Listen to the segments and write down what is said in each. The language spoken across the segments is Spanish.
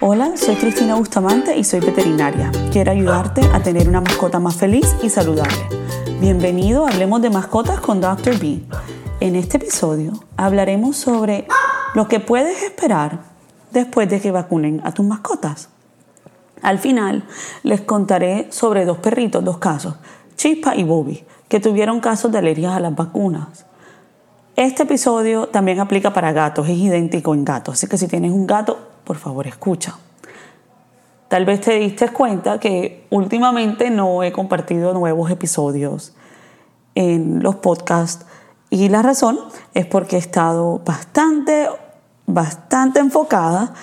Hola, soy Cristina Bustamante y soy veterinaria. Quiero ayudarte a tener una mascota más feliz y saludable. Bienvenido a Hablemos de Mascotas con Dr. B. En este episodio hablaremos sobre lo que puedes esperar después de que vacunen a tus mascotas. Al final les contaré sobre dos perritos, dos casos, Chispa y Bobby, que tuvieron casos de alergias a las vacunas. Este episodio también aplica para gatos, es idéntico en gatos, así que si tienes un gato, por favor escucha. Tal vez te diste cuenta que últimamente no he compartido nuevos episodios en los podcasts y la razón es porque he estado bastante, bastante enfocada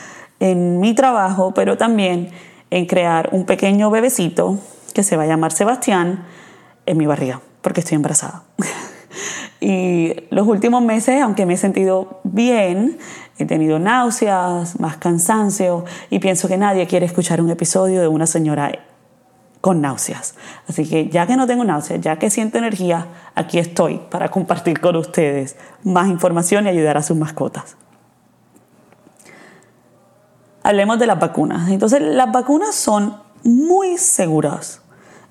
en mi trabajo, pero también en crear un pequeño bebecito que se va a llamar Sebastián en mi barriga, porque estoy embarazada. y los últimos meses, aunque me he sentido bien, he tenido náuseas, más cansancio y pienso que nadie quiere escuchar un episodio de una señora con náuseas. Así que ya que no tengo náuseas, ya que siento energía, aquí estoy para compartir con ustedes más información y ayudar a sus mascotas. Hablemos de las vacunas. Entonces, las vacunas son muy seguras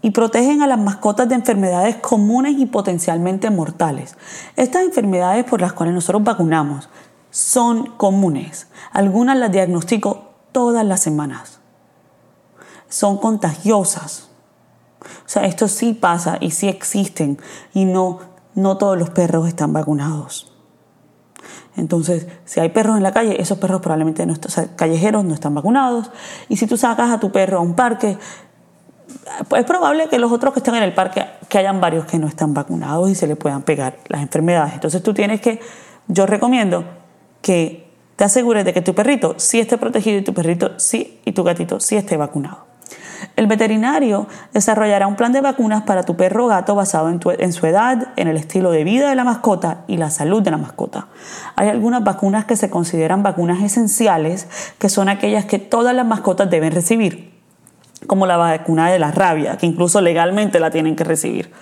y protegen a las mascotas de enfermedades comunes y potencialmente mortales. Estas enfermedades por las cuales nosotros vacunamos son comunes. Algunas las diagnostico todas las semanas. Son contagiosas. O sea, esto sí pasa y sí existen y no, no todos los perros están vacunados. Entonces, si hay perros en la calle, esos perros probablemente no callejeros no están vacunados. Y si tú sacas a tu perro a un parque, es probable que los otros que están en el parque, que hayan varios que no están vacunados y se le puedan pegar las enfermedades. Entonces tú tienes que, yo recomiendo que te asegures de que tu perrito sí esté protegido y tu perrito sí y tu gatito sí esté vacunado. El veterinario desarrollará un plan de vacunas para tu perro o gato basado en, en, su edad, en el estilo de vida de la mascota y la salud de la mascota. Hay algunas vacunas que se consideran vacunas esenciales, que son aquellas que todas las mascotas deben recibir como la vacuna de la rabia, que incluso legalmente la tienen que recibir.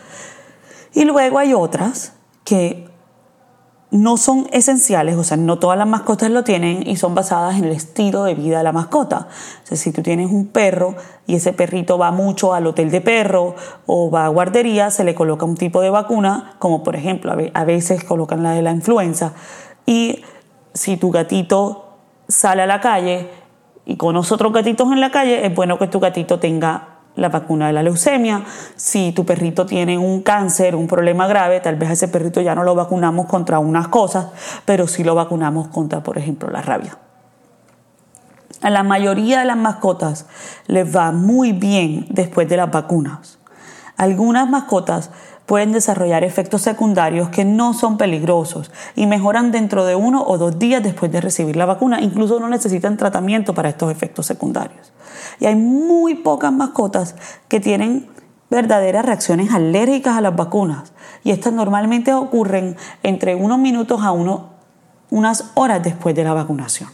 Y luego hay otras que no son esenciales, o sea, no todas las mascotas lo tienen y son basadas en el estilo de vida de la mascota. O sea, si tú tienes un perro y ese perrito va mucho al hotel de perro o va a guardería, se le coloca un tipo de vacuna, como por ejemplo, a veces colocan la de la influenza. Y si tu gatito sale a la calle y con otros gatitos en la calle, es bueno que tu gatito tenga la vacuna de la leucemia. Si tu perrito tiene un cáncer, un problema grave, tal vez a ese perrito ya no lo vacunamos contra unas cosas, pero sí lo vacunamos contra, por ejemplo, la rabia. A la mayoría de las mascotas les va muy bien después de las vacunas. Algunas mascotas pueden desarrollar efectos secundarios que no son peligrosos y mejoran dentro de uno o dos días después de recibir la vacuna. Incluso no necesitan tratamiento para estos efectos secundarios. Y hay muy pocas mascotas que tienen verdaderas reacciones alérgicas a las vacunas. Y estas normalmente ocurren entre unos minutos a unas horas después de la vacunación.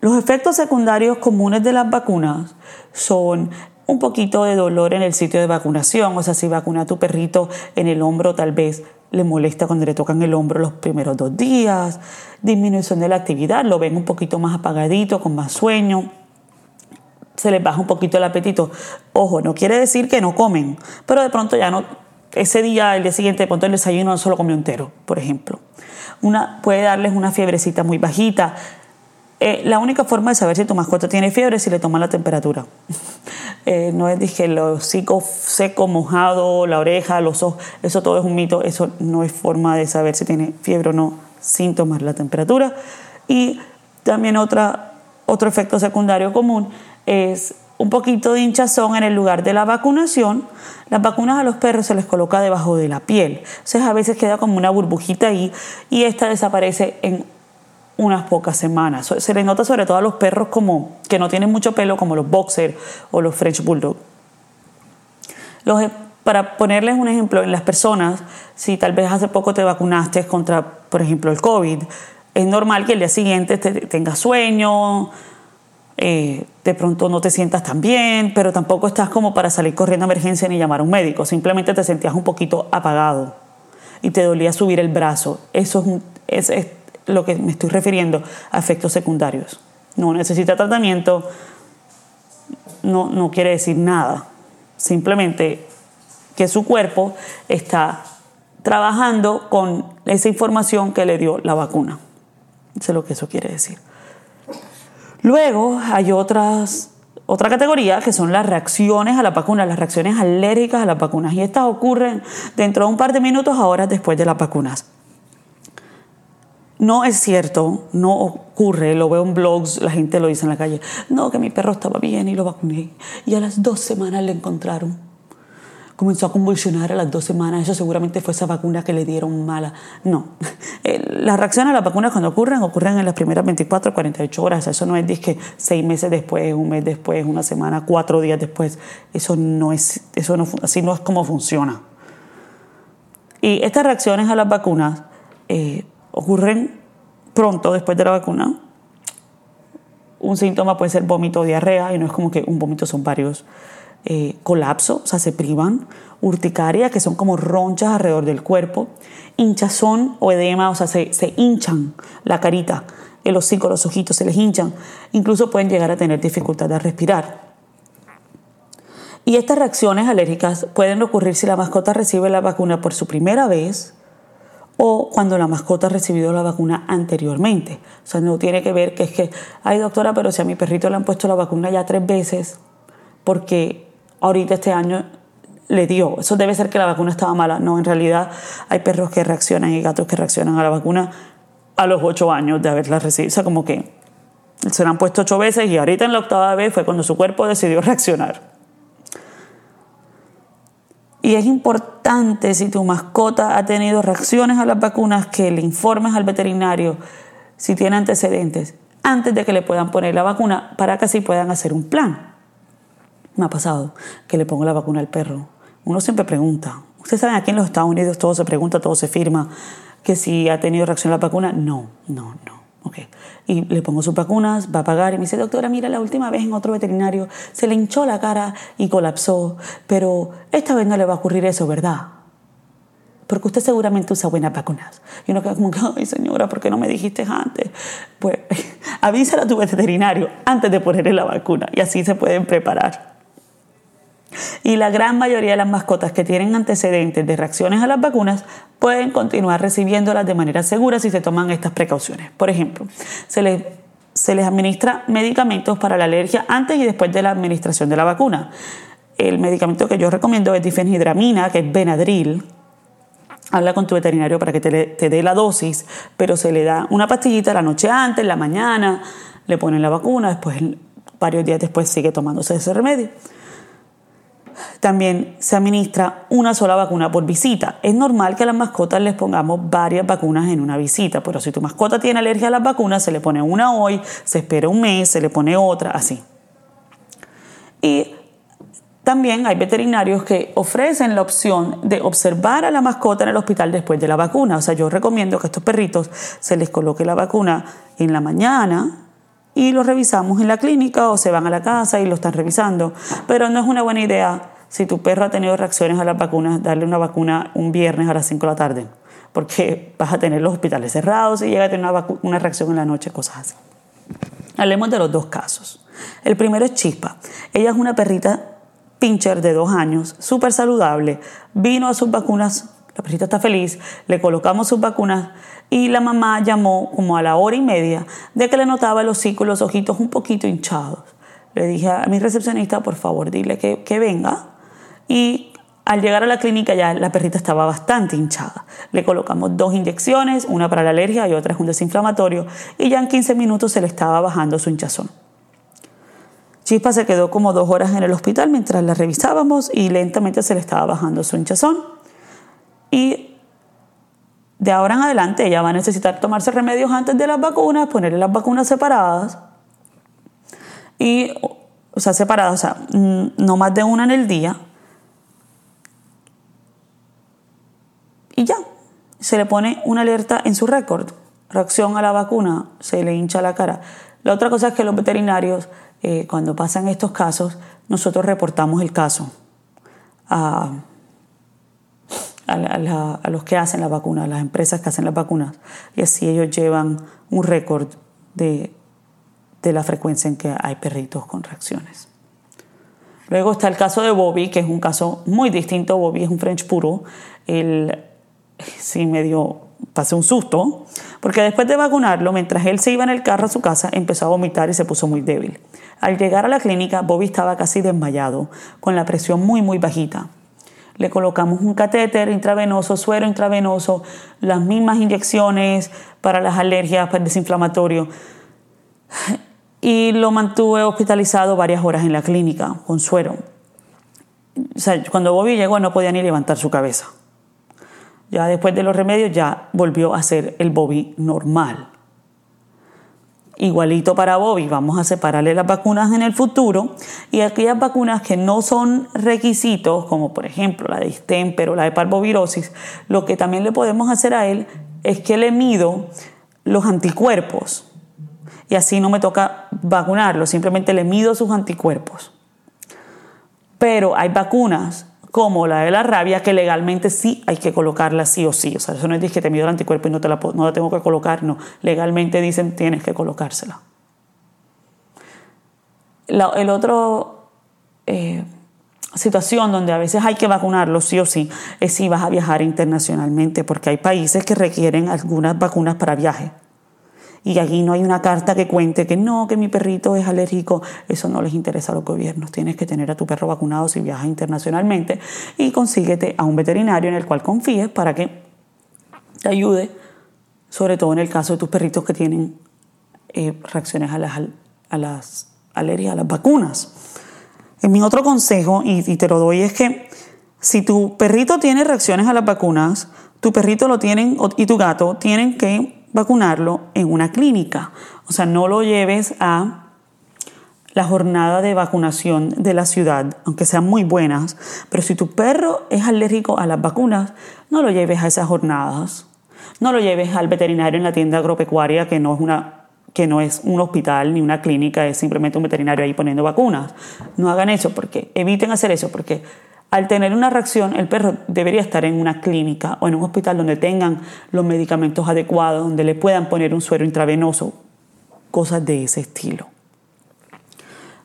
Los efectos secundarios comunes de las vacunas son un poquito de dolor en el sitio de vacunación, o sea, si vacuna a tu perrito en el hombro, tal vez le molesta cuando le tocan el hombro los primeros dos días, disminución de la actividad, lo ven un poquito más apagadito, con más sueño, se les baja un poquito el apetito. Ojo, no quiere decir que no comen, pero de pronto ya no, ese día, el día siguiente, de pronto el desayuno no solo comió entero, por ejemplo. Una, puede darles una fiebrecita muy bajita, eh, la única forma de saber si tu mascota tiene fiebre es si le toman la temperatura. Eh, no es dije el hocico seco, mojado, la oreja, los ojos, eso todo es un mito, eso no es forma de saber si tiene fiebre o no sin tomar la temperatura. Y también otra, otro efecto secundario común es un poquito de hinchazón en el lugar de la vacunación. Las vacunas a los perros se les coloca debajo de la piel. Entonces a veces queda como una burbujita ahí y esta desaparece en unas pocas semanas. Se le nota sobre todo a los perros como que no tienen mucho pelo, como los boxer o los French Bulldog. Los, e, para ponerles un ejemplo, en las personas, si tal vez hace poco te vacunaste contra, por ejemplo, el COVID, es normal que el día siguiente te, tengas sueño, eh, de pronto no te sientas tan bien, pero tampoco estás como para salir corriendo a emergencia ni llamar a un médico, simplemente te sentías un poquito apagado y te dolía subir el brazo. Eso es, un, es lo que me estoy refiriendo a efectos secundarios. No necesita tratamiento, no, no quiere decir nada. Simplemente que su cuerpo está trabajando con esa información que le dio la vacuna. Eso es lo que eso quiere decir. Luego hay otras, otra categoría que son las reacciones a la vacuna, las reacciones alérgicas a las vacunas. Y estas ocurren dentro de un par de minutos a horas después de las vacunas. No es cierto, no ocurre, lo veo en blogs, la gente lo dice en la calle. No, que mi perro estaba bien y lo vacuné. Y a las dos semanas le encontraron comenzó a convulsionar a las dos semanas, eso seguramente fue esa vacuna que le dieron mala. No, eh, las reacciones a las vacunas cuando ocurren, ocurren en las primeras 24 48 horas, eso no es que seis meses después, un mes después, una semana, cuatro días después, eso no es, eso no, así no es como funciona. Y estas reacciones a las vacunas eh, ocurren pronto después de la vacuna. Un síntoma puede ser vómito o diarrea y no es como que un vómito son varios eh, colapso, o sea, se privan, urticaria, que son como ronchas alrededor del cuerpo, hinchazón o edema, o sea, se, se hinchan la carita, el hocico, los ojitos se les hinchan, incluso pueden llegar a tener dificultad de respirar. Y estas reacciones alérgicas pueden ocurrir si la mascota recibe la vacuna por su primera vez o cuando la mascota ha recibido la vacuna anteriormente. O sea, no tiene que ver que es que, ay doctora, pero si a mi perrito le han puesto la vacuna ya tres veces, porque ahorita este año le dio. Eso debe ser que la vacuna estaba mala. No, en realidad hay perros que reaccionan y gatos que reaccionan a la vacuna a los ocho años de haberla recibido. O sea, como que se la han puesto ocho veces y ahorita en la octava vez fue cuando su cuerpo decidió reaccionar. Y es importante si tu mascota ha tenido reacciones a las vacunas que le informes al veterinario si tiene antecedentes antes de que le puedan poner la vacuna para que así puedan hacer un plan. Me ha pasado que le pongo la vacuna al perro. Uno siempre pregunta. Ustedes saben, aquí en los Estados Unidos todo se pregunta, todo se firma. Que si ha tenido reacción a la vacuna, no, no, no. Okay. Y le pongo sus vacunas, va a pagar y me dice, doctora, mira, la última vez en otro veterinario se le hinchó la cara y colapsó, pero esta vez no le va a ocurrir eso, ¿verdad? Porque usted seguramente usa buenas vacunas. Y uno queda como, ay señora, ¿por qué no me dijiste antes? Pues avísale a tu veterinario antes de ponerle la vacuna y así se pueden preparar. Y la gran mayoría de las mascotas que tienen antecedentes de reacciones a las vacunas pueden continuar recibiéndolas de manera segura si se toman estas precauciones. Por ejemplo, se les, se les administra medicamentos para la alergia antes y después de la administración de la vacuna. El medicamento que yo recomiendo es difenhidramina, que es Benadryl. Habla con tu veterinario para que te, te dé la dosis, pero se le da una pastillita la noche antes, la mañana, le ponen la vacuna, después varios días después sigue tomándose ese remedio también se administra una sola vacuna por visita. Es normal que a las mascotas les pongamos varias vacunas en una visita, pero si tu mascota tiene alergia a las vacunas, se le pone una hoy, se espera un mes, se le pone otra, así. Y también hay veterinarios que ofrecen la opción de observar a la mascota en el hospital después de la vacuna. O sea, yo recomiendo que a estos perritos se les coloque la vacuna en la mañana y los revisamos en la clínica o se van a la casa y lo están revisando. Pero no es una buena idea si tu perro ha tenido reacciones a las vacunas, darle una vacuna un viernes a las 5 de la tarde, porque vas a tener los hospitales cerrados y llega a tener una, una reacción en la noche, cosas así. Hablemos de los dos casos. El primero es Chispa. Ella es una perrita pincher de dos años, súper saludable, vino a sus vacunas, la perrita está feliz, le colocamos sus vacunas y la mamá llamó como a la hora y media de que le notaba los hocico los ojitos un poquito hinchados. Le dije a mi recepcionista, por favor, dile que, que venga. Y al llegar a la clínica ya la perrita estaba bastante hinchada. Le colocamos dos inyecciones, una para la alergia y otra es un desinflamatorio, y ya en 15 minutos se le estaba bajando su hinchazón. Chispa se quedó como dos horas en el hospital mientras la revisábamos y lentamente se le estaba bajando su hinchazón. Y de ahora en adelante ella va a necesitar tomarse remedios antes de las vacunas, ponerle las vacunas separadas y, o sea, separadas, o sea, no más de una en el día. Y ya, se le pone una alerta en su récord. Reacción a la vacuna, se le hincha la cara. La otra cosa es que los veterinarios, eh, cuando pasan estos casos, nosotros reportamos el caso a a, los que hacen las vacunas, a las empresas que hacen las vacunas, y así ellos llevan un récord de, de la frecuencia en que hay perritos con reacciones. Luego está el caso de Bobby, que es un caso muy distinto. Bobby es un French puro. Él sí me dio, pasé un susto, porque después de vacunarlo, mientras él se iba en el carro a su casa, empezó a vomitar y se puso muy débil. Al llegar a la clínica, Bobby estaba casi desmayado, con la presión muy, muy bajita. Le colocamos un catéter intravenoso, suero intravenoso, las mismas inyecciones para las alergias, para el desinflamatorio. Y lo mantuve hospitalizado varias horas en la clínica con suero. O sea, cuando Bobby llegó no podía ni levantar su cabeza. Ya después de los remedios ya volvió a ser el Bobby normal. Igualito para Bobby, vamos a separarle las vacunas en el futuro y aquellas vacunas que no son requisitos, como por ejemplo la de Stemper o la de parvovirosis, lo que también le podemos hacer a él es que le mido los anticuerpos y así no me toca vacunarlo, simplemente le mido sus anticuerpos. Pero hay vacunas como la de la rabia, que legalmente sí hay que colocarla sí o sí. O sea, eso no es que te mido el anticuerpo y no, te la, no la tengo que colocar, no. Legalmente dicen tienes que colocársela. el otro eh, situación donde a veces hay que vacunarlo sí o sí es si vas a viajar internacionalmente, porque hay países que requieren algunas vacunas para viaje y aquí no hay una carta que cuente que no, que mi perrito es alérgico, eso no les interesa a los gobiernos. Tienes que tener a tu perro vacunado si viajas internacionalmente y consíguete a un veterinario en el cual confíes para que te ayude, sobre todo en el caso de tus perritos que tienen eh, reacciones a las, a las alergias, a las vacunas. En mi otro consejo, y, y te lo doy, es que si tu perrito tiene reacciones a las vacunas, tu perrito lo tienen y tu gato tienen que vacunarlo en una clínica. O sea, no lo lleves a la jornada de vacunación de la ciudad, aunque sean muy buenas, pero si tu perro es alérgico a las vacunas, no lo lleves a esas jornadas. No lo lleves al veterinario en la tienda agropecuaria, que no es una que no es un hospital ni una clínica, es simplemente un veterinario ahí poniendo vacunas. No hagan eso porque eviten hacer eso porque al tener una reacción, el perro debería estar en una clínica o en un hospital donde tengan los medicamentos adecuados, donde le puedan poner un suero intravenoso, cosas de ese estilo.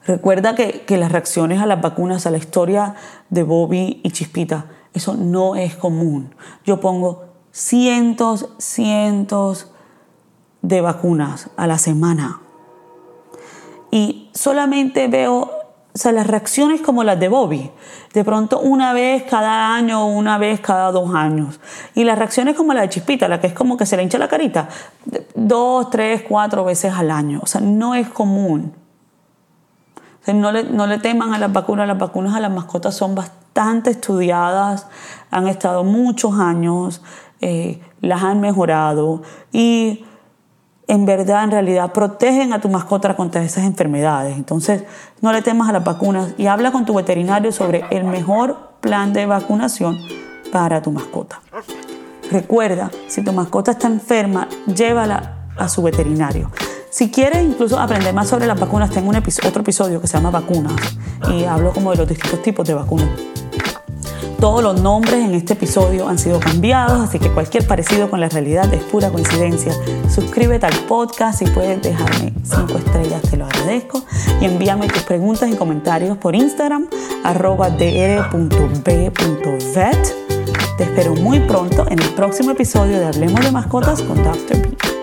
Recuerda que, las reacciones a las vacunas, a la historia de Bobby y Chispita, eso no es común. Yo pongo cientos, cientos de vacunas a la semana y solamente veo sea, las reacciones como las de Bobby, de pronto una vez cada año o una vez cada dos años. Y las reacciones como la de Chispita, la que es como que se le hincha la carita, dos, tres, cuatro veces al año. O sea, no es común. no, le, no le teman a las vacunas, las vacunas a las mascotas son bastante estudiadas, han estado muchos años, eh, las han mejorado y en verdad, en realidad, protegen a tu mascota contra esas enfermedades. Entonces, no le temas a las vacunas y habla con tu veterinario sobre el mejor plan de vacunación para tu mascota. Recuerda, si tu mascota está enferma, llévala a su veterinario. Si quieres incluso aprender más sobre las vacunas, tengo un otro episodio que se llama Vacunas y hablo como de los distintos tipos de vacunas. Todos los nombres en este episodio han sido cambiados, así que cualquier parecido con la realidad es pura coincidencia. Suscríbete al podcast y puedes dejarme 5 estrellas, te lo agradezco. Y envíame tus preguntas y comentarios por Instagram, arroba dr.b.vet. Te espero muy pronto en el próximo episodio de Hablemos de Mascotas con Dr. B.